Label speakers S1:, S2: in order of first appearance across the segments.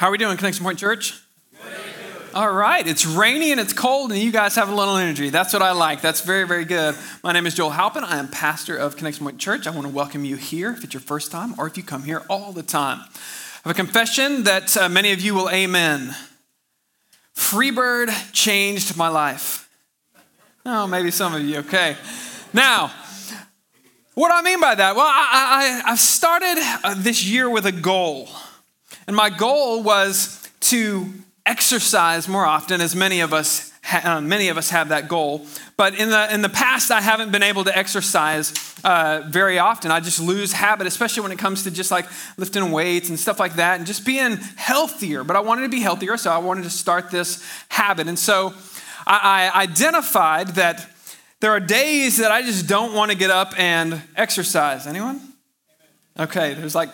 S1: How are we doing, Connection Point Church? All right, it's rainy and it's cold, and you guys have a little energy. That's what I like. That's very, very good. My name is Joel Halpin. I am pastor of Connection Point Church. I want to welcome you here if it's your first time or if you come here all the time. I have a confession that uh, many of you will amen. Freebird changed my life. Oh, maybe some of you. Okay. Now, what do I mean by that? Well, I, I, I've started uh, this year with a goal. And my goal was to exercise more often, as many of us uh, many of us have that goal. But in the in the past, I haven't been able to exercise uh, very often. I just lose habit, especially when it comes to just like lifting weights and stuff like that, and just being healthier. But I wanted to be healthier, so I wanted to start this habit. And so I, I identified that there are days that I just don't want to get up and exercise. Anyone? Okay, there's like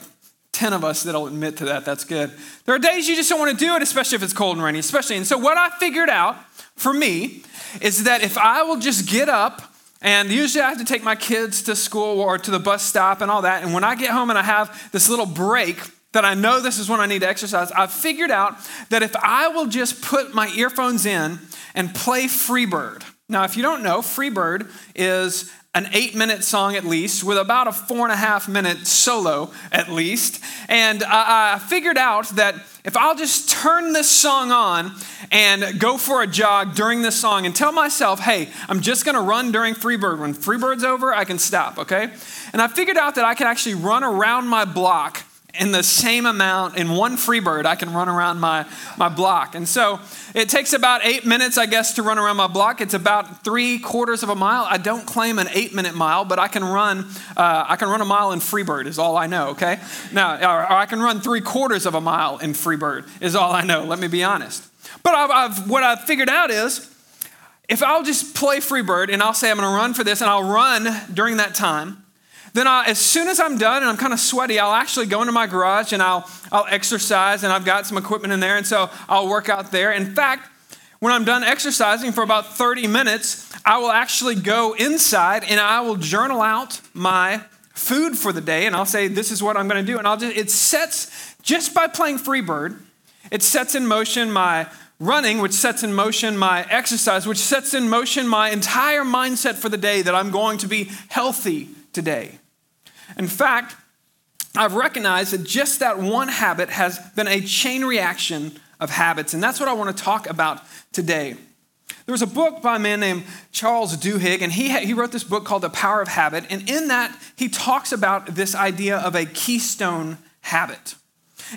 S1: 10 of us that'll admit to that. That's good. There are days you just don't want to do it, especially if it's cold and rainy, especially. And so, what I figured out for me is that if I will just get up, and usually I have to take my kids to school or to the bus stop and all that. And when I get home and I have this little break that I know this is when I need to exercise, I've figured out that if I will just put my earphones in and play Freebird. Now, if you don't know, Freebird is an eight minute song at least, with about a four and a half minute solo at least. And I, I, figured out that if I'll just turn this song on and go for a jog during this song and tell myself, hey, I'm just gonna run during Freebird. When Freebird's over, I can stop, okay? And I figured out that I can actually run around my block in the same amount in one Freebird, I can run around my, my block. And so it takes about eight minutes, I guess, to run around my block. It's about three quarters of a mile. I don't claim an eight minute mile, but I can run, uh, I can run a mile in Freebird, is all I know, okay? Now, or, or, I can run three quarters of a mile in Freebird, is all I know, let me be honest. But I've, I've, what I've figured out is if I'll just play Freebird and I'll say I'm gonna run for this and I'll run during that time, then I, as soon as I'm done and I'm kind of sweaty, I'll actually go into my garage and I'll, I'll exercise and I've got some equipment in there. And so I'll work out there. In fact, when I'm done exercising for about 30 minutes, I will actually go inside and I will journal out my food for the day and I'll say, this is what I'm going to do. And I'll just, it sets, just by playing Freebird, it sets in motion my running, which sets in motion my exercise, which sets in motion my entire mindset for the day that I'm going to be healthy today. In fact, I've recognized that just that one habit has been a chain reaction of habits, and that's what I want to talk about today. There was a book by a man named Charles Duhigg, and he, he wrote this book called The Power of Habit. And in that, he talks about this idea of a keystone habit.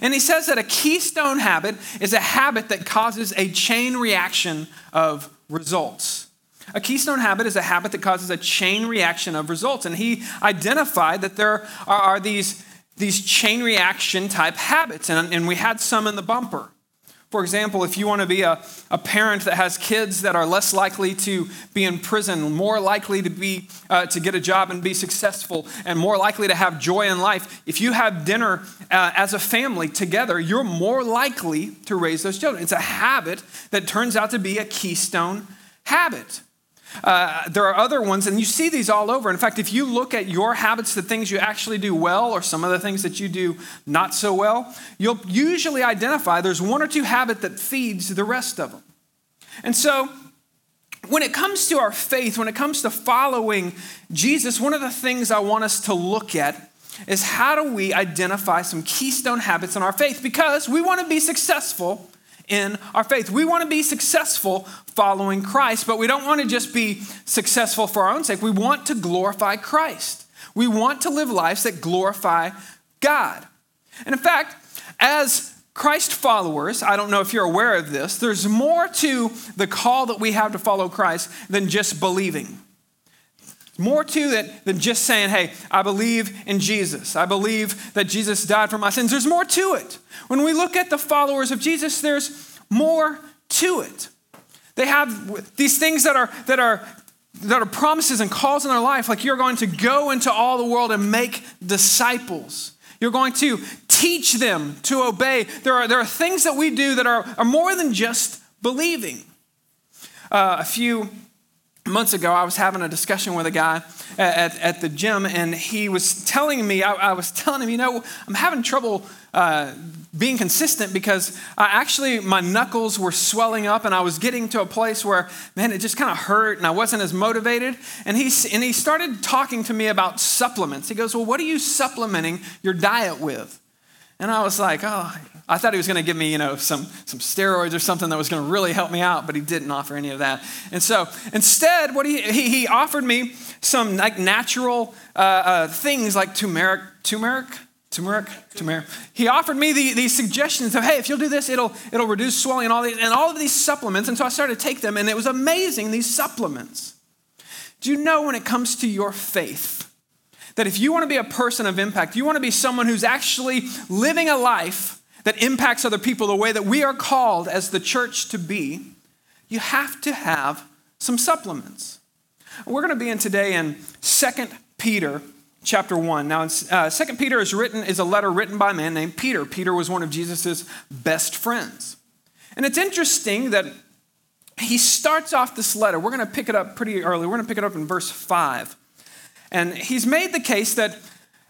S1: And he says that a keystone habit is a habit that causes a chain reaction of results. A keystone habit is a habit that causes a chain reaction of results. And he identified that there are, these, these chain reaction type habits, and, and we had some in the bumper. For example, if you want to be a, a parent that has kids that are less likely to be in prison, more likely to, be, uh, to get a job and be successful, and more likely to have joy in life, if you have dinner uh, as a family together, you're more likely to raise those children. It's a habit that turns out to be a keystone habit. Uh, there are other ones, and you see these all over. In fact, if you look at your habits, the things you actually do well, or some of the things that you do not so well, you'll usually identify there's one or two habit that feeds the rest of them. And so, when it comes to our faith, when it comes to following Jesus, one of the things I want us to look at is how do we identify some keystone habits in our faith? Because we want to be successful in our faith. We want to be successful following Christ, but we don't want to just be successful for our own sake. We want to glorify Christ. We want to live lives that glorify God. And in fact, as Christ followers, I don't know if you're aware of this, there's more to the call that we have to follow Christ than just believing. More to it than just saying, hey, I believe in Jesus. I believe that Jesus died for my sins. There's more to it. When we look at the followers of Jesus, there's more to it. They have these things that are, that are, that are promises and calls in their life, like you're going to go into all the world and make disciples. You're going to teach them to obey. There are, there are things that we do that are, are more than just believing. Uh, a few months ago, I was having a discussion with a guy at, at the gym, and he was telling me, I, I was telling him, you know, I'm having trouble uh, being consistent because I actually, my knuckles were swelling up, and I was getting to a place where, man, it just kind of hurt, and I wasn't as motivated. And he, and he started talking to me about supplements. He goes, Well, what are you supplementing your diet with? And I was like, oh, I thought he was going to give me, you know, some, some steroids or something that was going to really help me out, but he didn't offer any of that. And so instead, what he, he, he offered me some like natural uh, uh, things like turmeric, turmeric, turmeric, turmeric. He offered me the, these suggestions of, hey, if you'll do this, it'll, it'll reduce swelling and all these, and all of these supplements. And so I started to take them, and it was amazing, these supplements. Do you know when it comes to your faith, that if you want to be a person of impact, you want to be someone who's actually living a life that impacts other people the way that we are called as the church to be, you have to have some supplements. We're going to be in today in 2 Peter chapter 1. Now, uh, 2 Peter is written is a letter written by a man named Peter. Peter was one of Jesus' best friends. And it's interesting that he starts off this letter. We're going to pick it up pretty early. We're going to pick it up in verse 5. And he's made the case that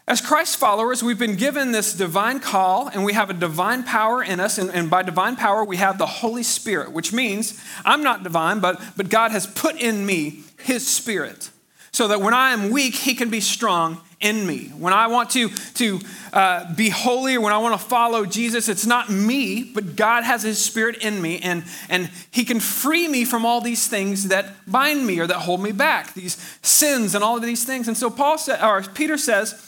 S1: as Christ followers, we've been given this divine call and we have a divine power in us. And, and, by divine power, we have the Holy Spirit, which means I'm not divine, but, but God has put in me his spirit so that when I am weak, he can be strong in me. When I want to, to uh, be holy or when I want to follow Jesus, it's not me, but God has his spirit in me, and, and he can free me from all these things that bind me or that hold me back, these sins and all of these things. And so Paul said, or Peter says,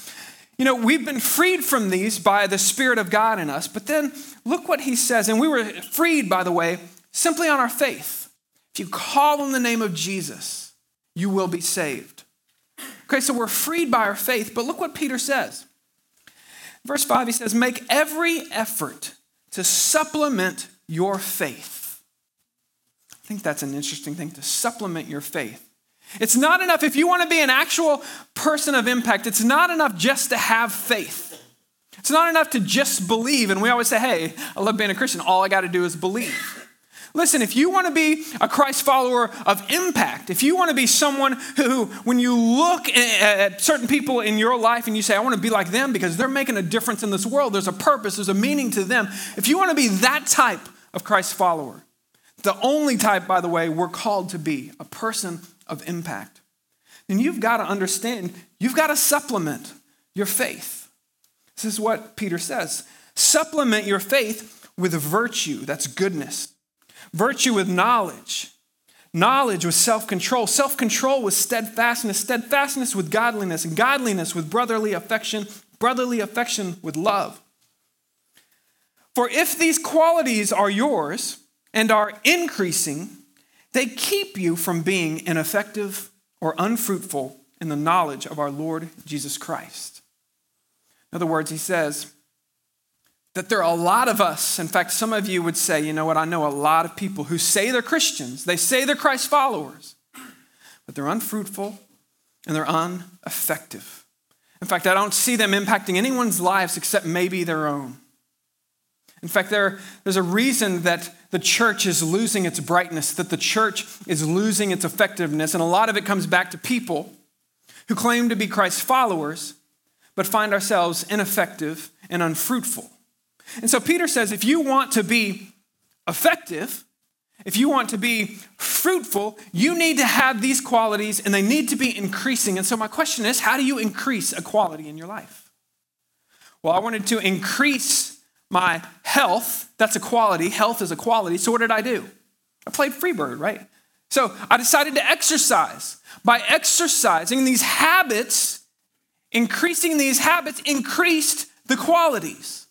S1: you know, we've been freed from these by the Spirit of God in us. But then look what he says. And we were freed, by the way, simply on our faith. If you call on the name of Jesus, you will be saved. Okay, so we're freed by our faith, but look what Peter says. Verse 5, he says, Make every effort to supplement your faith. I think that's an interesting thing to supplement your faith. It's not enough, if you want to be an actual person of impact, it's not enough just to have faith. It's not enough to just believe. And we always say, hey, I love being a Christian. All I got to do is believe. Listen, if you want to be a Christ follower of impact, if you want to be someone who, when you look at certain people in your life and you say, I want to be like them because they're making a difference in this world, there's a purpose, there's a meaning to them. If you want to be that type of Christ follower, the only type, by the way, we're called to be a person of impact, then you've got to understand, you've got to supplement your faith. This is what Peter says supplement your faith with virtue, that's goodness virtue with knowledge, knowledge with self control, self control with steadfastness, steadfastness with godliness, and godliness with brotherly affection, brotherly affection with love. For if these qualities are yours and are increasing, they keep you from being ineffective or unfruitful in the knowledge of our Lord Jesus Christ. In other words, he says, that there are a lot of us, in fact, some of you would say, you know what, I know a lot of people who say they're Christians, they say they're Christ followers, but they're unfruitful and they're ineffective. In fact, I don't see them impacting anyone's lives except maybe their own. In fact, there, there's a reason that the church is losing its brightness, that the church is losing its effectiveness, and a lot of it comes back to people who claim to be Christ followers, but find ourselves ineffective and unfruitful. And so Peter says if you want to be effective, if you want to be fruitful, you need to have these qualities and they need to be increasing. And so, my question is how do you increase a quality in your life? Well, I wanted to increase my health. That's a quality. Health is a quality. So, what did I do? I played Freebird, right? So, I decided to exercise. By exercising these habits, increasing these habits increased the qualities.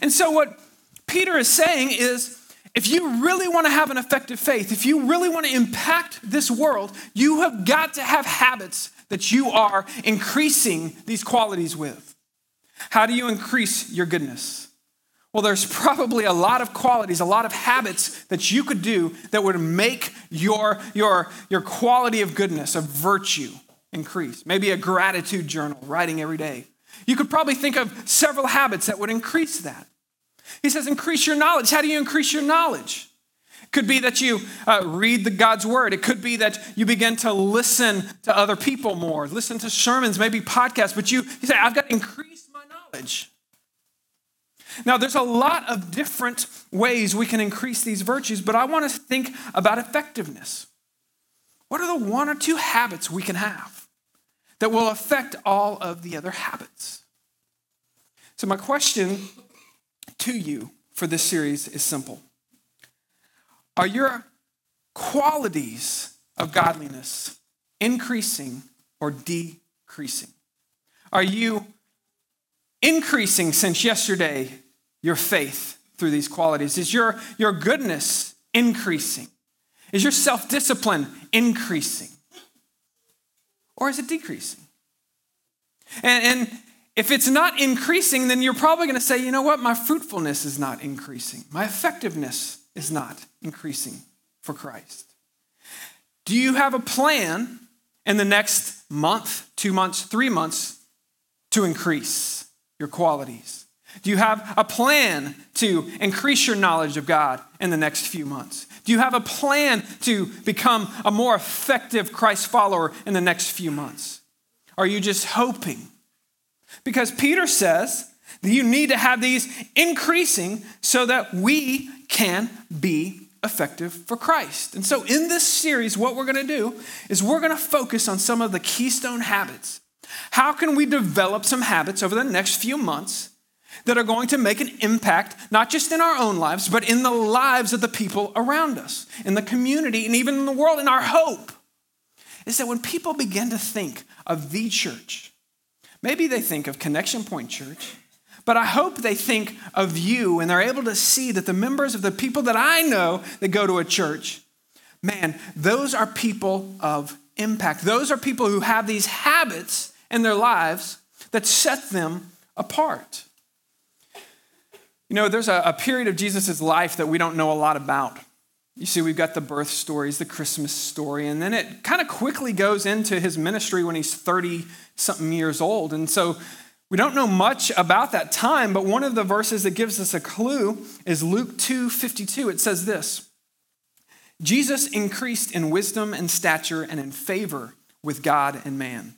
S1: And so, what Peter is saying is if you really want to have an effective faith, if you really want to impact this world, you have got to have habits that you are increasing these qualities with. How do you increase your goodness? Well, there's probably a lot of qualities, a lot of habits that you could do that would make your, your, your quality of goodness, of virtue, increase. Maybe a gratitude journal, writing every day. You could probably think of several habits that would increase that. He says, increase your knowledge. How do you increase your knowledge? It could be that you uh, read the God's word. It could be that you begin to listen to other people more, listen to sermons, maybe podcasts, but you, you say, I've got to increase my knowledge. Now, there's a lot of different ways we can increase these virtues, but I want to think about effectiveness. What are the one or two habits we can have that will affect all of the other habits? So, my question to you for this series is simple Are your qualities of godliness increasing or decreasing? Are you increasing since yesterday your faith through these qualities? Is your, your goodness increasing? Is your self discipline increasing? Or is it decreasing? And, and if it's not increasing, then you're probably going to say, you know what? My fruitfulness is not increasing. My effectiveness is not increasing for Christ. Do you have a plan in the next month, two months, three months to increase your qualities? Do you have a plan to increase your knowledge of God in the next few months? Do you have a plan to become a more effective Christ follower in the next few months? Are you just hoping? Because Peter says that you need to have these increasing so that we can be effective for Christ. And so, in this series, what we're going to do is we're going to focus on some of the keystone habits. How can we develop some habits over the next few months that are going to make an impact, not just in our own lives, but in the lives of the people around us, in the community, and even in the world. And our hope is that when people begin to think of the church, maybe they think of Connection Point Church, but I hope they think of you and they're able to see that the members of the people that I know that go to a church, man, those are people of impact. Those are people who have these habits in their lives that set them apart. You know, there's a, a period of Jesus' life that we don't know a lot about. You see, we've got the birth stories, the Christmas story, and then it kind of quickly goes into his ministry when he's 30 something years old. And so we don't know much about that time, but one of the verses that gives us a clue is Luke 2 52. It says this Jesus increased in wisdom and stature and in favor with God and man.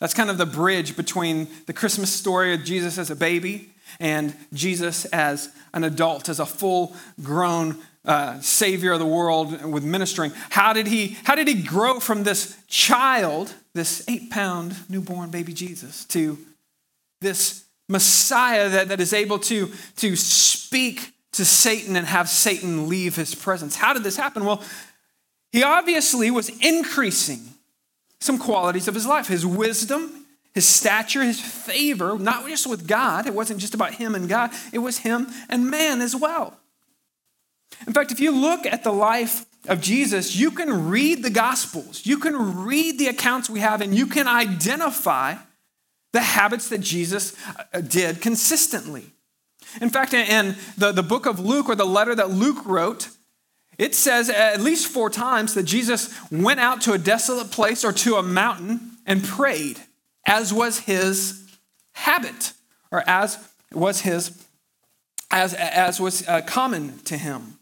S1: That's kind of the bridge between the Christmas story of Jesus as a baby and Jesus as an adult, as a full grown uh, Savior of the world with ministering. How did, he, how did he grow from this child, this eight pound newborn baby Jesus, to this Messiah that, that is able to, to speak to Satan and have Satan leave his presence? How did this happen? Well, he obviously was increasing some qualities of his life his wisdom, his stature, his favor, not just with God. It wasn't just about him and God, it was him and man as well. In fact, if you look at the life of Jesus, you can read the Gospels, you can read the accounts we have, and you can identify the habits that Jesus uh, did consistently. In fact, in the, the book of Luke, or the letter that Luke wrote, it says at least four times that Jesus went out to a desolate place or to a mountain and prayed as was his habit, or as was his, as, as was uh, common to him.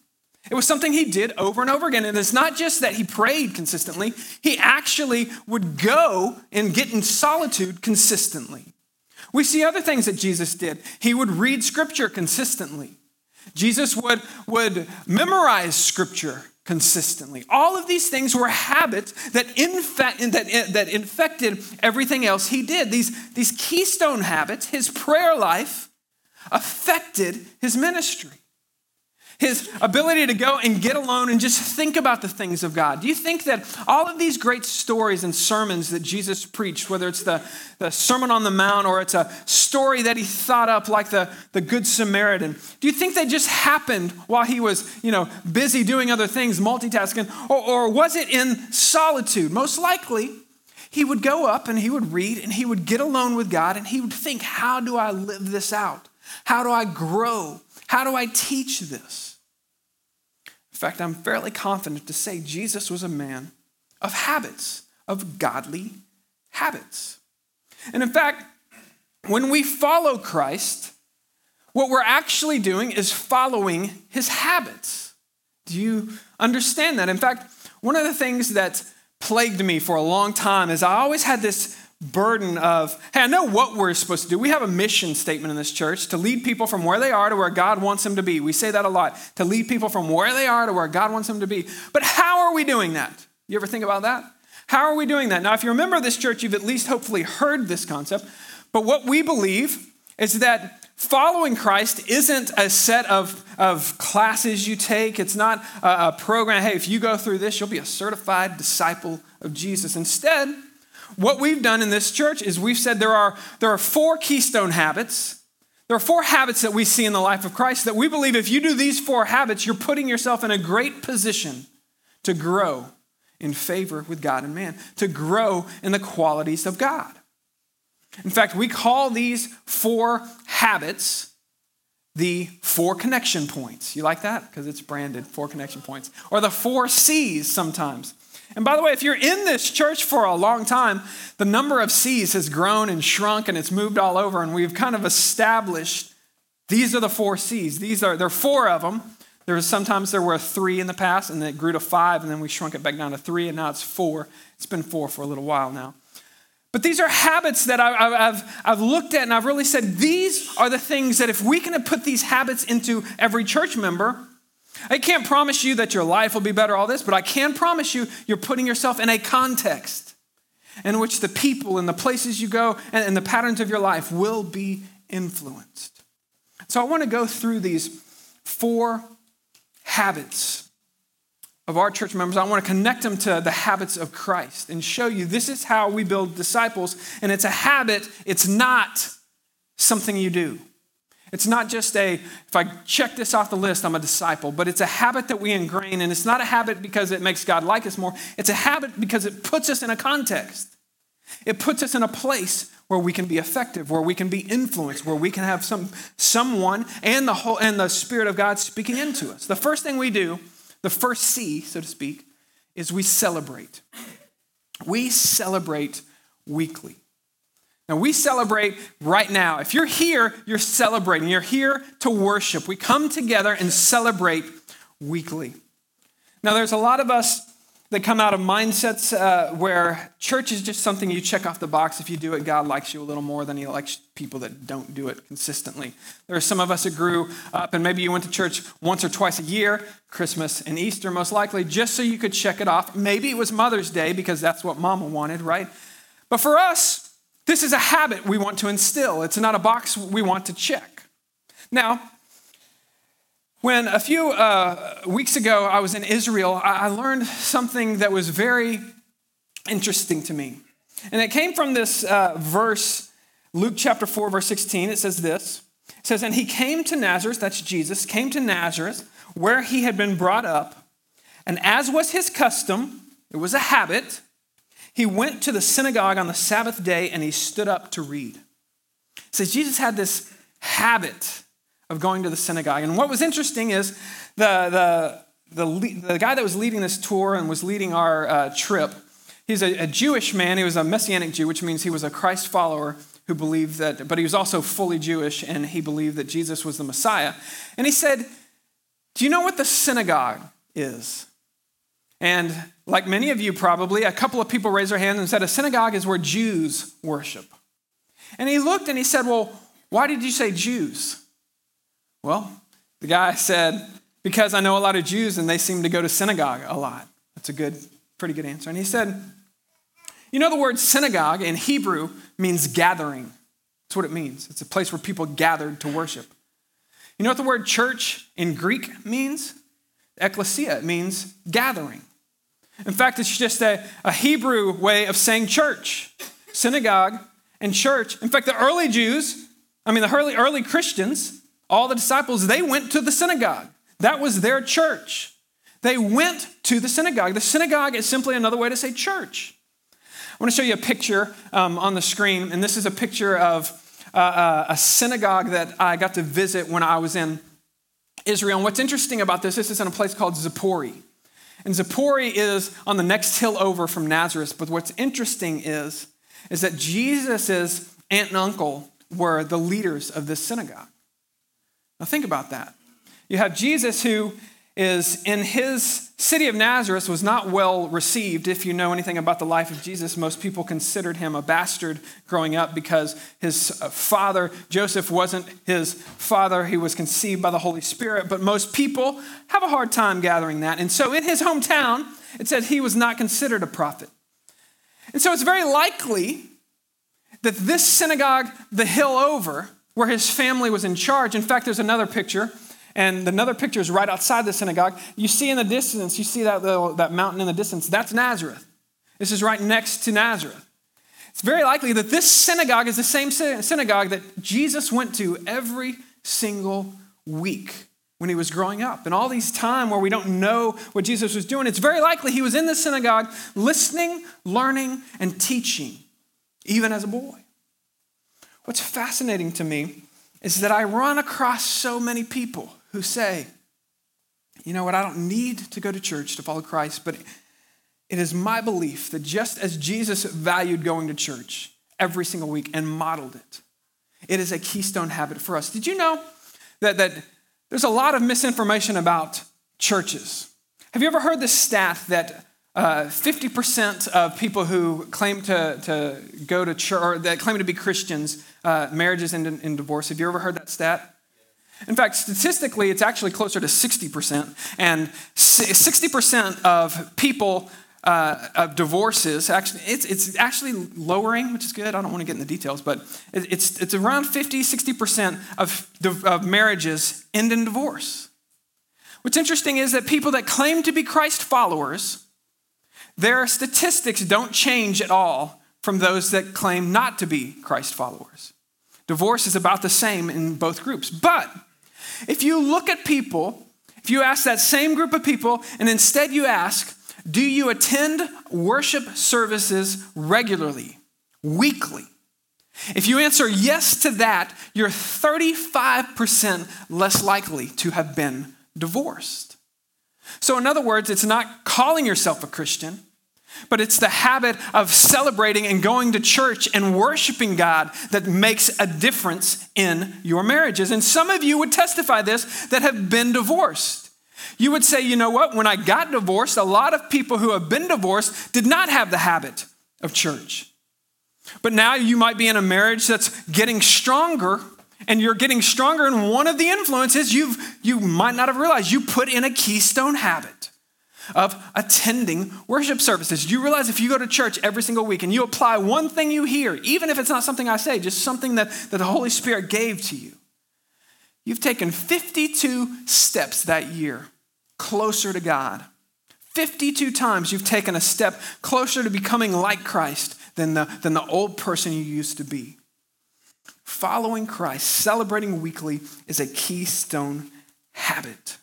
S1: It was something he did over and over again. And it's not just that he prayed consistently, he actually would go and get in solitude consistently. We see other things that Jesus did. He would read scripture consistently. Jesus would, would memorize scripture consistently. All of these things were habits that, infect, that, that infected everything else he did. These, these keystone habits, his prayer life, affected his ministry his ability to go and get alone and just think about the things of God. Do you think that all of these great stories and sermons that Jesus preached, whether it's the, the Sermon on the Mount or it's a story that he thought up like the, the Good Samaritan, do you think they just happened while he was, you know, busy doing other things, multitasking, or, or was it in solitude? Most likely, he would go up and he would read and he would get alone with God and he would think, how do I live this out? How do I grow? How do I teach this? In fact, I'm fairly confident to say Jesus was a man of habits, of godly habits. And in fact, when we follow Christ, what we're actually doing is following his habits. Do you understand that? In fact, one of the things that plagued me for a long time is I always had this burden of, hey, I know what we're supposed to do. We have a mission statement in this church to lead people from where they are to where God wants them to be. We say that a lot to lead people from where they are to where God wants them to be. But how are we doing that? You ever think about that? How are we doing that? Now, if you're a member of this church, you've at least hopefully heard this concept. But what we believe is that following Christ isn't a set of, of classes you take. It's not a, a program, hey, if you go through this, you'll be a certified disciple of Jesus. Instead, what we've done in this church is we've said there are, there are four keystone habits. There are four habits that we see in the life of Christ that we believe if you do these four habits, you're putting yourself in a great position to grow in favor with God and man, to grow in the qualities of God. In fact, we call these four habits the four connection points. You like that? Because it's branded, four connection points. Or the four C's sometimes. And by the way, if you're in this church for a long time, the number of C's has grown and shrunk and it's moved all over, and we've kind of established these are the four C's. These are there are four of them. There was sometimes there were three in the past, and then it grew to five, and then we shrunk it back down to three, and now it's four. It's been four for a little while now. But these are habits that I've, I've, looked at, and I've really said these are the things that if we can put these habits into every church member, I can't promise you that your life will be better, all this, but I can promise you you're putting yourself in a context in which the people and the places you go and, and the patterns of your life will be influenced. So I want to go through these four habits of our church members. I want to connect them to the habits of Christ and show you this is how we build disciples. And it's a habit, it's not something you do. It's not just a, if I check this off the list, I'm a disciple, but it's a habit that we ingrain. And it's not a habit because it makes God like us more. It's a habit because it puts us in a context. It puts us in a place where we can be effective, where we can be influenced, where we can have some, someone and the, whole, and the Spirit of God speaking into us. The first thing we do, the first C, so to speak, is we celebrate. We celebrate weekly. Now, we celebrate right now. If you're here, you're celebrating. You're here to worship. We come together and celebrate weekly. Now, there's a lot of us that come out of mindsets uh, where church is just something you check off the box. If you do it, God likes you a little more than He likes people that don't do it consistently. There are some of us that grew up, and maybe you went to church once or twice a year, Christmas and Easter, most likely, just so you could check it off. Maybe it was Mother's Day because that's what Mama wanted, right? But for us, this is a habit we want to instill, it's not a box we want to check. Now, when a few uh, weeks ago I was in Israel, I learned something that was very interesting to me. And it came from this uh, verse, Luke chapter 4, verse 16. It says this It says, And he came to Nazareth, that's Jesus, came to Nazareth, where he had been brought up. And as was his custom, it was a habit, he went to the synagogue on the Sabbath day and he stood up to read. It says Jesus had this habit of going to the synagogue. And what was interesting is the, the, the, the guy that was leading this tour and was leading our uh, trip, he's a, a Jewish man. He was a Messianic Jew, which means he was a Christ follower who believed that, but he was also fully Jewish and he believed that Jesus was the Messiah. And he said, Do you know what the synagogue is? And like many of you probably, a couple of people raised their hands and said, A synagogue is where Jews worship. And he looked and he said, Well, why did you say Jews? Well, the guy said, Because I know a lot of Jews and they seem to go to synagogue a lot. That's a good, pretty good answer. And he said, You know, the word synagogue in Hebrew means gathering. That's what it means. It's a place where people gathered to worship. You know what the word church in Greek means? Ecclesia, it means gathering. In fact, it's just a, a Hebrew way of saying church, synagogue, and church. In fact, the early Jews, I mean, the early, early Christians, all the disciples, they went to the synagogue. That was their church. They went to the synagogue. The synagogue is simply another way to say church. I want to show you a picture um, on the screen, and this is a picture of uh, uh, a synagogue that I got to visit when I was in Israel. And what's interesting about this, this is in a place called Zippori. And Zippori is on the next hill over from Nazareth. But what's interesting is, is that Jesus' aunt and uncle were the leaders of this synagogue. Now think about that. You have Jesus who is in his city of Nazareth was not well received. If you know anything about the life of Jesus, most people considered him a bastard growing up because his uh, father, Joseph, wasn't his father. He was conceived by the Holy Spirit, but most people have a hard time gathering that. And so in his hometown, it says he was not considered a prophet. And so it's very likely that this synagogue, the hill over, where his family was in charge, in fact, there's another picture and another picture is right outside the synagogue. You see in the distance, you see that, little, that mountain in the distance. That's Nazareth. This is right next to Nazareth. It's very likely that this synagogue is the same synagogue that Jesus went to every single week when he was growing up. And all these time where we don't know what Jesus was doing, it's very likely he was in the synagogue listening, learning, and teaching, even as a boy. What's fascinating to me is that I run across so many people who say, you know what, I don't need to go to church to follow Christ, but it is my belief that just as Jesus valued going to church every single week and modeled it, it is a keystone habit for us. Did you know that, that there's a lot of misinformation about churches? Have you ever heard the stat that uh, 50% of people who claim to, to go to church, or that claim to be Christians, uh, marriages in, in divorce? Have you ever heard that stat? In fact, statistically, it's actually closer to 60%. And 60% of people, uh, of divorces, actually, it's, it's actually lowering, which is good. I don't want to get in the details, but it's, it's around 50, 60% of, of marriages end in divorce. What's interesting is that people that claim to be Christ followers, their statistics don't change at all from those that claim not to be Christ followers. Divorce is about the same in both groups. But if you look at people, if you ask that same group of people, and instead you ask, do you attend worship services regularly, weekly? If you answer yes to that, you're 35% less likely to have been divorced. So, in other words, it's not calling yourself a Christian, but it's the habit of celebrating and going to church and worshiping God that makes a difference in your marriages. And some of you would testify this that have been divorced. You would say, you know what, when I got divorced, a lot of people who have been divorced did not have the habit of church. But now you might be in a marriage that's getting stronger and you're getting stronger and one of the influences you've you might not have realized you put in a keystone habit of attending worship services. Do you realize if you go to church every single week and you apply one thing you hear, even if it's not something I say, just something that, that the Holy Spirit gave to you, you've taken 52 steps that year closer to God. 52 times you've taken a step closer to becoming like Christ than the, than the old person you used to be. Following Christ, celebrating weekly, is a keystone habit.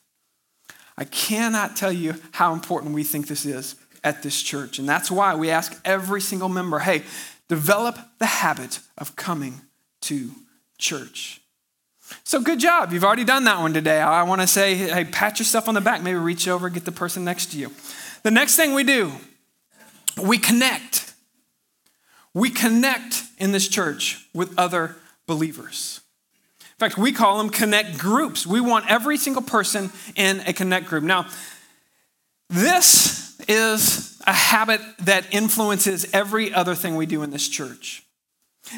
S1: I cannot tell you how important we think this is at this church. And that's why we ask every single member hey, develop the habit of coming to church. So, good job. You've already done that one today. I want to say, hey, pat yourself on the back. Maybe reach over, get the person next to you. The next thing we do, we connect. We connect in this church with other believers. In fact, we call them connect groups. We want every single person in a connect group. Now, this is a habit that influences every other thing we do in this church.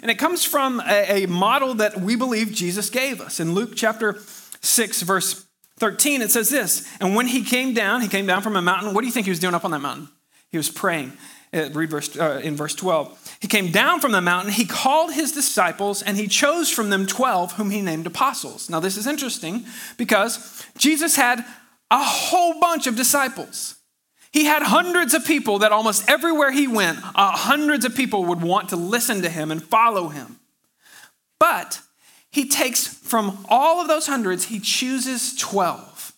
S1: And it comes from a, a model that we believe Jesus gave us. In Luke chapter 6, verse 13, it says this And when he came down, he came down from a mountain. What do you think he was doing up on that mountain? He was praying. Uh, read verse, uh, in verse 12. He came down from the mountain, he called his disciples, and he chose from them 12 whom he named apostles. Now, this is interesting because Jesus had a whole bunch of disciples. He had hundreds of people that almost everywhere he went, uh, hundreds of people would want to listen to him and follow him. But he takes from all of those hundreds, he chooses 12.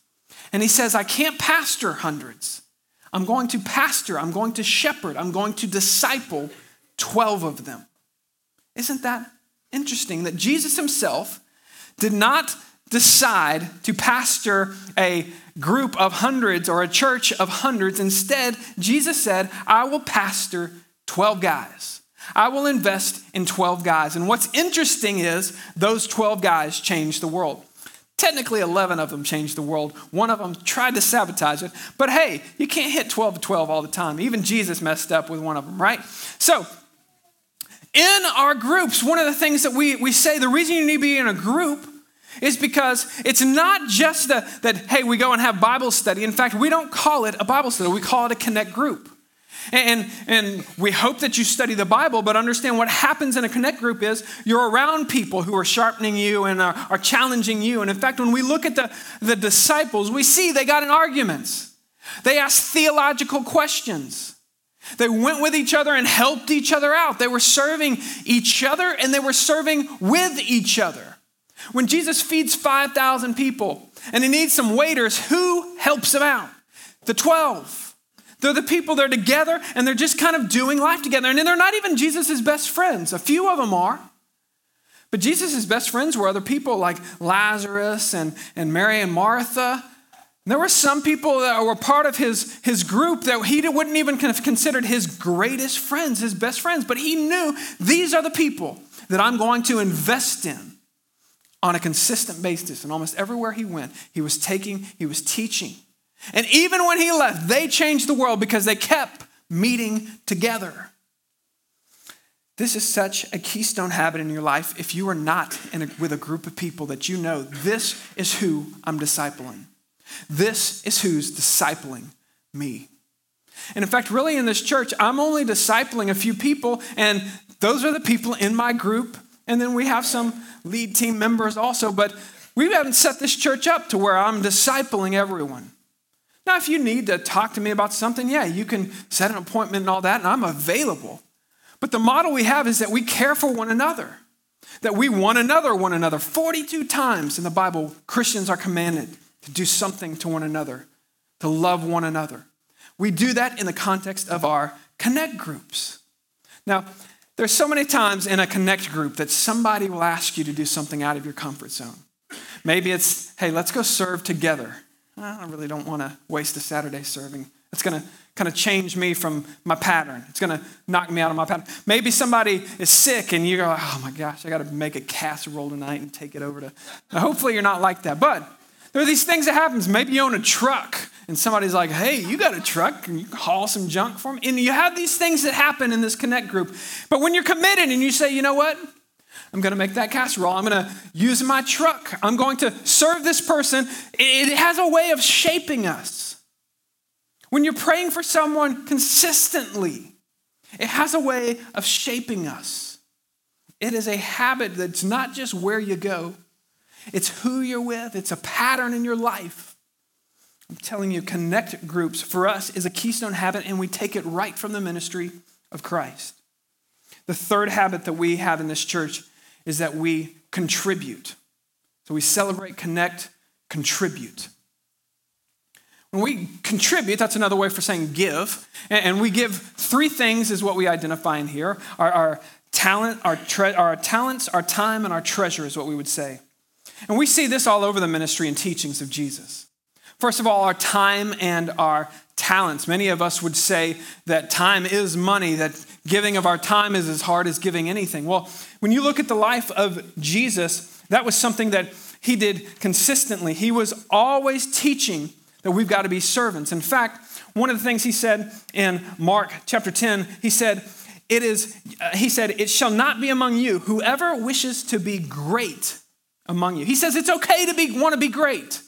S1: And he says, I can't pastor hundreds. I'm going to pastor, I'm going to shepherd, I'm going to disciple 12 of them. Isn't that interesting that Jesus himself did not decide to pastor a group of hundreds or a church of hundreds? Instead, Jesus said, I will pastor 12 guys. I will invest in 12 guys. And what's interesting is those 12 guys changed the world. Technically, 11 of them changed the world. One of them tried to sabotage it. But hey, you can't hit 12 to 12 all the time. Even Jesus messed up with one of them, right? So, in our groups, one of the things that we, we say, the reason you need to be in a group is because it's not just the, that, hey, we go and have Bible study. In fact, we don't call it a Bible study, we call it a connect group. And, and we hope that you study the Bible, but understand what happens in a connect group is you're around people who are sharpening you and are, are challenging you. And in fact, when we look at the, the disciples, we see they got in arguments. They asked theological questions. They went with each other and helped each other out. They were serving each other and they were serving with each other. When Jesus feeds 5,000 people and he needs some waiters, who helps him out? The 12. They're the people that are together and they're just kind of doing life together. And they're not even Jesus' best friends. A few of them are. But Jesus' best friends were other people like Lazarus and, and Mary and Martha. And there were some people that were part of his, his group that he wouldn't even have considered his greatest friends, his best friends. But he knew these are the people that I'm going to invest in on a consistent basis. And almost everywhere he went, he was taking, he was teaching. And even when he left, they changed the world because they kept meeting together. This is such a keystone habit in your life if you are not a, with a group of people that you know this is who I'm discipling. This is who's discipling me. And in fact, really in this church, I'm only discipling a few people, and those are the people in my group. And then we have some lead team members also, but we haven't set this church up to where I'm discipling everyone. Now, if you need to talk to me about something, yeah, you can set an appointment and all that, and I'm available. But the model we have is that we care for one another, that we one another one another. 42 times in the Bible, Christians are commanded to do something to one another, to love one another. We do that in the context of our connect groups. Now, there's so many times in a connect group that somebody will ask you to do something out of your comfort zone. Maybe it's, hey, let's go serve together. I really don't want to waste a Saturday serving. It's going to kind of change me from my pattern. It's going to knock me out of my pattern. Maybe somebody is sick and you go, oh my gosh, I got to make a casserole tonight and take it over to. Now, hopefully you're not like that. But there are these things that happens. Maybe you own a truck and somebody's like, hey, you got a truck and you haul some junk for me. And you have these things that happen in this connect group. But when you're committed and you say, you know what? I'm going to make that casserole. I'm going to use my truck. I'm going to serve this person. It has a way of shaping us. When you're praying for someone consistently, it has a way of shaping us. It is a habit that's not just where you go, it's who you're with, it's a pattern in your life. I'm telling you, connect groups for us is a keystone habit, and we take it right from the ministry of Christ. The third habit that we have in this church is that we contribute. So we celebrate, connect, contribute. When we contribute, that's another way for saying give. And we give three things, is what we identify in here our, our talent, our, tre- our talents, our time, and our treasure, is what we would say. And we see this all over the ministry and teachings of Jesus. First of all, our time and our talents. Many of us would say that time is money, that giving of our time is as hard as giving anything. Well, when you look at the life of Jesus, that was something that he did consistently. He was always teaching that we've got to be servants. In fact, one of the things he said in Mark chapter 10, he said, it is, uh, he said, it shall not be among you whoever wishes to be great among you. He says it's okay to be, want to be great.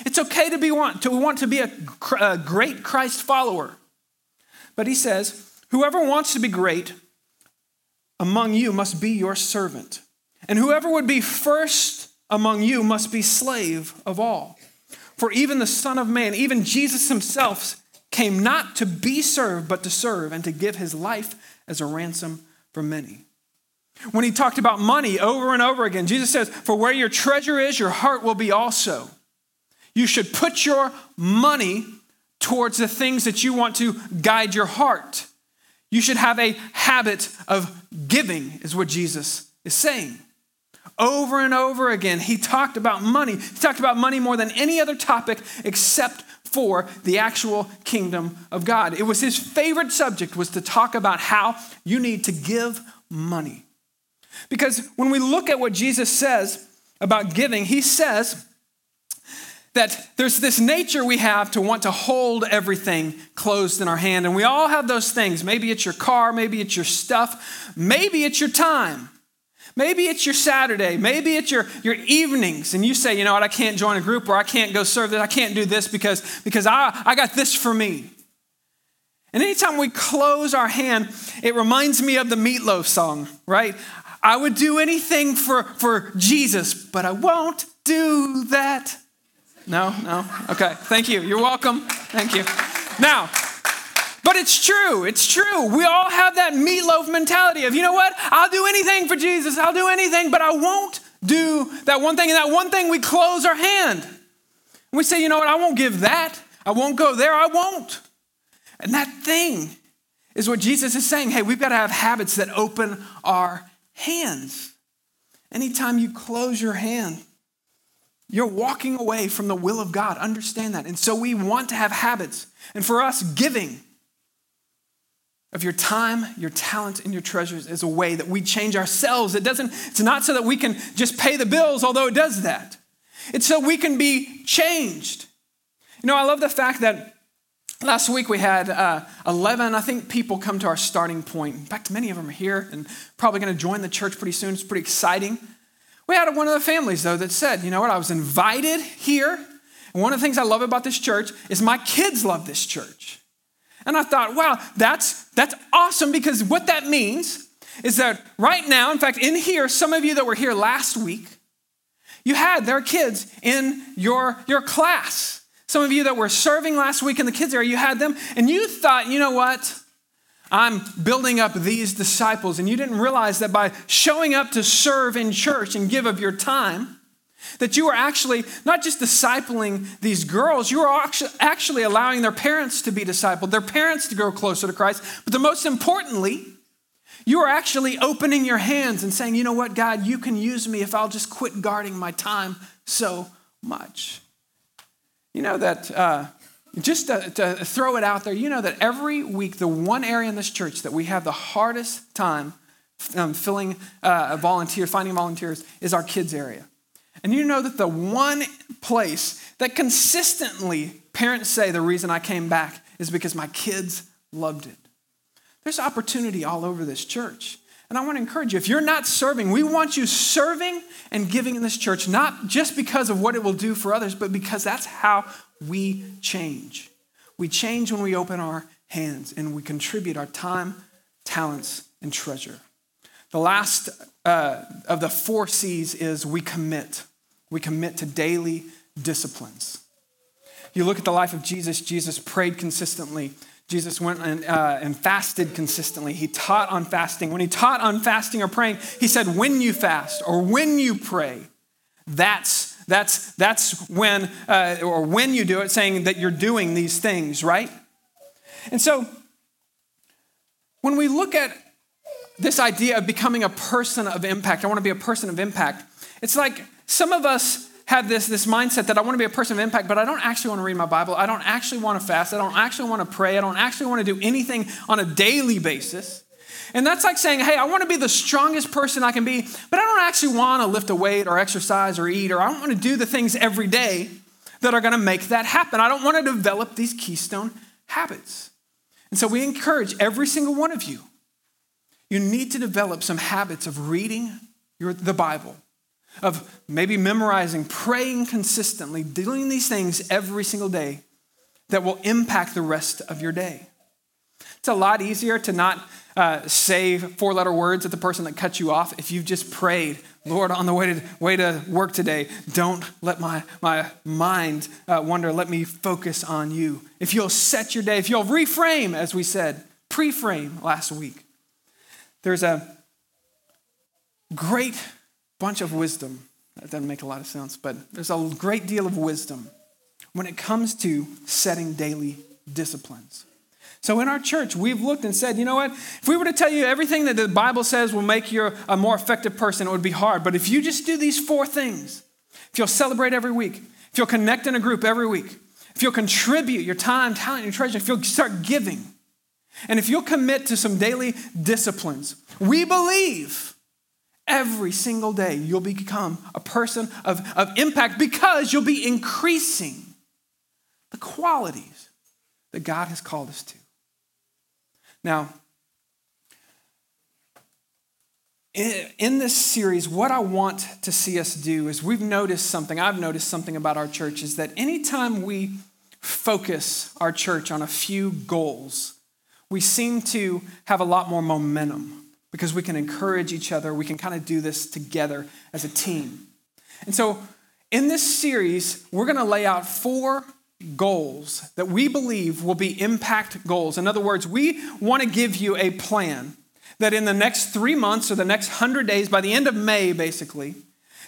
S1: It's okay to be want to want to be a, a great Christ follower. But he says, whoever wants to be great among you must be your servant. And whoever would be first among you must be slave of all. For even the Son of Man, even Jesus himself, came not to be served, but to serve and to give his life as a ransom for many. When he talked about money over and over again, Jesus says, For where your treasure is, your heart will be also. You should put your money towards the things that you want to guide your heart. You should have a habit of giving, is what Jesus is saying. Over and over again, he talked about money. He talked about money more than any other topic except for the actual kingdom of God. It was his favorite subject was to talk about how you need to give money. Because when we look at what Jesus says about giving, he says that there's this nature we have to want to hold everything closed in our hand. And we all have those things. Maybe it's your car, maybe it's your stuff, maybe it's your time. Maybe it's your Saturday, maybe it's your, your evenings, and you say, you know what, I can't join a group or I can't go serve this, I can't do this because, because I, I got this for me. And anytime we close our hand, it reminds me of the Meat Loaf song, right? I would do anything for, for Jesus, but I won't do that. No, no? Okay, thank you. You're welcome. Thank you. Now, but it's true. It's true. We all have that Meat Loaf mentality of, you know what? I'll do anything for Jesus. I'll do anything, but I won't do that one thing. And that one thing, we close our hand. We say, you know what? I won't give that. I won't go there. I won't. And that thing is what Jesus is saying. Hey, we've got to have habits that open our hands. Anytime you close your hand, you're walking away from the will of God. Understand that. And so we want to have habits. And for us, giving of your time, your talent, and your treasures is a way that we change ourselves. It doesn't, it's not so that we can just pay the bills, although it does that. It's so we can be changed. You know, I love the fact that last week we had uh, 11, I think, people come to our starting point. In fact, many of them are here and probably going to join the church pretty soon. It's pretty exciting. We had one of the families, though, that said, you know what, I was invited here. And one of the things I love about this church is my kids love this church. And I thought, wow, that's, that's awesome because what that means is that right now, in fact, in here, some of you that were here last week, you had their kids in your, your class. Some of you that were serving last week in the kids area, you had them, and you thought, you know what? I'm building up these disciples. And you didn't realize that by showing up to serve in church and give of your time, that you are actually not just discipling these girls, you are actually allowing their parents to be discipled, their parents to grow closer to Christ. But the most importantly, you are actually opening your hands and saying, you know what, God, you can use me if I'll just quit guarding my time so much. You know that uh, just to, to, throw it out there, you know that every week, the one area in this church that we have the hardest time um, filling uh, volunteer, finding volunteers, is our kids area. And you know that the one place that consistently parents say the reason I came back is because my kids loved it. There's opportunity all over this church. And I want to encourage you if you're not serving, we want you serving and giving in this church, not just because of what it will do for others, but because that's how we change. We change when we open our hands and we contribute our time, talents, and treasure. The last uh, of the four C's is we commit. We commit to daily disciplines. You look at the life of Jesus, Jesus prayed consistently. Jesus went and, uh, and fasted consistently. He taught on fasting. When he taught on fasting or praying, he said, when you fast or when you pray, that's that's, that's when, uh, or when you do it, saying that you're doing these things, right? And so, when we look at this idea of becoming a person of impact, I want to be a person of impact, it's like some of us have this, this mindset that I want to be a person of impact, but I don't actually want to read my Bible. I don't actually want to fast. I don't actually want to pray. I don't actually want to do anything on a daily basis. And that's like saying, hey, I want to be the strongest person I can be, but I don't actually want to lift a weight or exercise or eat, or I don't want to do the things every day that are going to make that happen. I don't want to develop these keystone habits. And so we encourage every single one of you. You need to develop some habits of reading your, the Bible, of maybe memorizing, praying consistently, doing these things every single day that will impact the rest of your day. It's a lot easier to not uh, say four letter words at the person that cut you off if you've just prayed, Lord, on the way to, way to work today, don't let my, my mind uh, wander. Let me focus on you. If you'll set your day, if you'll reframe, as we said, pre frame last week, there's a great bunch of wisdom. That doesn't make a lot of sense, but there's a great deal of wisdom when it comes to setting daily disciplines. So in our church, we've looked and said, you know what? If we were to tell you everything that the Bible says will make you a more effective person, it would be hard. But if you just do these four things, if you'll celebrate every week, if you'll connect in a group every week, if you'll contribute your time, talent, and treasure, if you'll start giving, and if you'll commit to some daily disciplines, we believe every single day you'll become a person of, of impact because you'll be increasing the qualities that God has called us to. Now, in this series, what I want to see us do is we've noticed something, I've noticed something about our church is that anytime we focus our church on a few goals, we seem to have a lot more momentum because we can encourage each other. We can kind of do this together as a team. And so, in this series, we're going to lay out four goals that we believe will be impact goals. In other words, we want to give you a plan that in the next three months or the next 100 days, by the end of May, basically,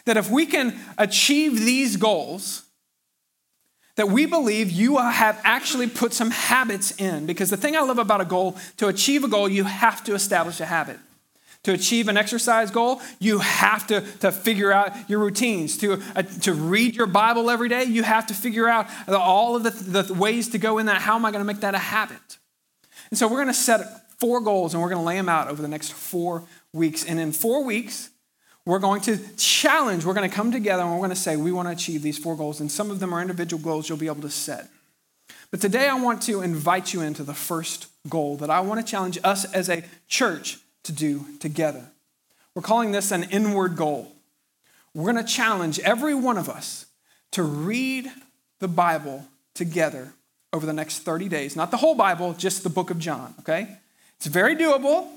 S1: that if we can achieve these goals, that we believe you have actually put some habits in. Because the thing I love about a goal, to achieve a goal, you have to establish a habit. To achieve an exercise goal, you have to, to figure out your routines. To, uh, to read your Bible every day, you have to figure out all of the, the ways to go in that. How am I going to make that a habit? And so we're going to set four goals and we're going to lay them out over the next four weeks. And in four weeks, we're going to challenge, we're going to come together and we're going to say, we want to achieve these four goals. And some of them are individual goals you'll be able to set. But today I want to invite you into the first goal that I want to challenge us as a church to do together. We're calling this an inward goal. We're going to challenge every one of us to read the Bible together over the next 30 days. Not the whole Bible, just the book of John, okay? It's very doable,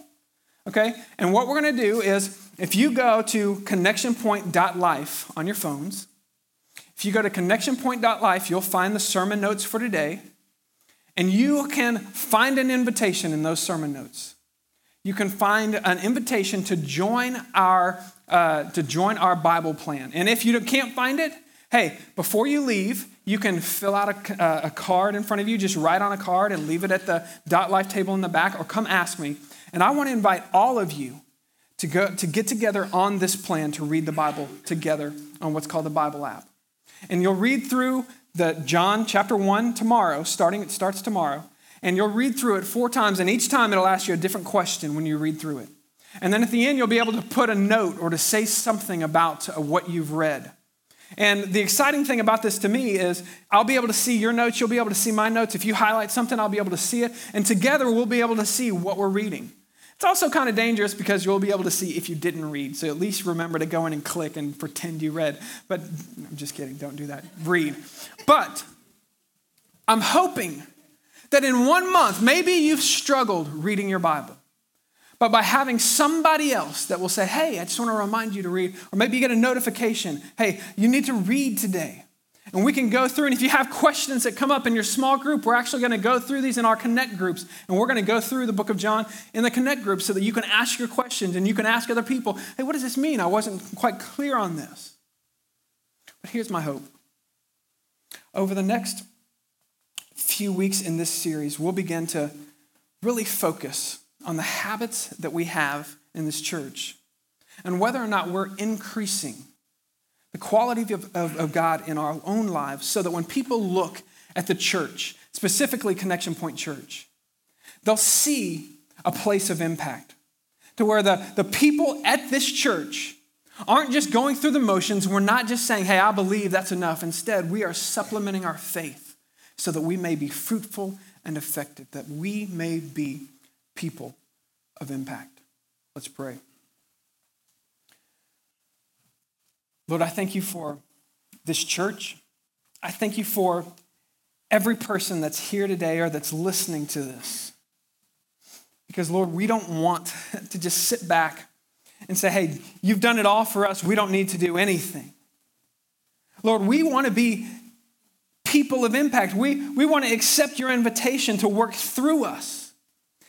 S1: okay? And what we're going to do is if you go to connectionpoint.life on your phones, if you go to connectionpoint.life, you'll find the sermon notes for today, and you can find an invitation in those sermon notes. You can find an invitation to join our uh, to join our Bible plan. And if you can't find it, hey, before you leave, you can fill out a, uh, a, card in front of you. Just write on a card and leave it at the dot life table in the back, or come ask me. And I want to invite all of you to, go, to get together on this plan to read the Bible together on what's called the Bible app. And you'll read through the John chapter 1 tomorrow, starting it starts tomorrow, and you'll read through it four times, and each time it'll ask you a different question when you read through it. And then at the end, you'll be able to put a note or to say something about uh, what you've read. And the exciting thing about this to me is I'll be able to see your notes, you'll be able to see my notes. If you highlight something, I'll be able to see it. And together, we'll be able to see what we're reading. It's also kind of dangerous because you'll be able to see if you didn't read. So at least remember to go in and click and pretend you read. But I'm just kidding, don't do that. Read. But I'm hoping that in one month, maybe you've struggled reading your Bible. But by having somebody else that will say, hey, I just want to remind you to read, or maybe you get a notification, hey, you need to read today. And we can go through, and if you have questions that come up in your small group, we're actually going to go through these in our Connect groups. And we're going to go through the book of John in the Connect group so that you can ask your questions and you can ask other people, hey, what does this mean? I wasn't quite clear on this. But here's my hope. Over the next few weeks in this series, we'll begin to really focus on the habits that we have in this church and whether or not we're increasing the quality of, of, of God in our own lives so that when people look at the church, specifically Connection Point Church, they'll see a place of impact to where the, the people at this church aren't just going through the motions. We're not just saying, hey, I believe that's enough. Instead, we are supplementing our faith so that we may be fruitful and effective, that we may be people of impact. Let's pray. Lord, I thank you for this church. I thank you for every person that's here today or that's listening to this. Because, Lord, we don't want to just sit back and say, hey, you've done it all for us. We don't need to do anything. Lord, we want to be people of impact. We, we want to accept your invitation to work through us.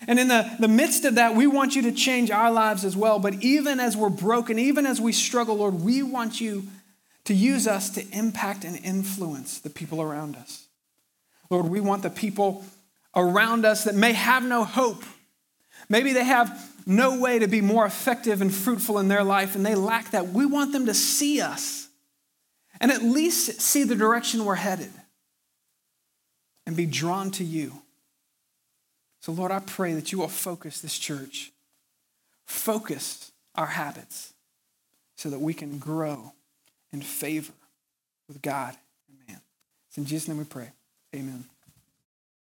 S1: And in the, the midst of that, we want you to change our lives as well. But even as we're broken, even as we struggle, Lord, we want you to use us to impact and influence the people around us. Lord, we want the people around us that may have no hope. Maybe they have no way to be more effective and fruitful in their life, and they lack that. We want them to see us and at least see the direction we're headed and be drawn to you. So, Lord, I pray that you will focus this church, focus our habits, so that we can grow in favor with God and man. It's in Jesus' name we pray. Amen.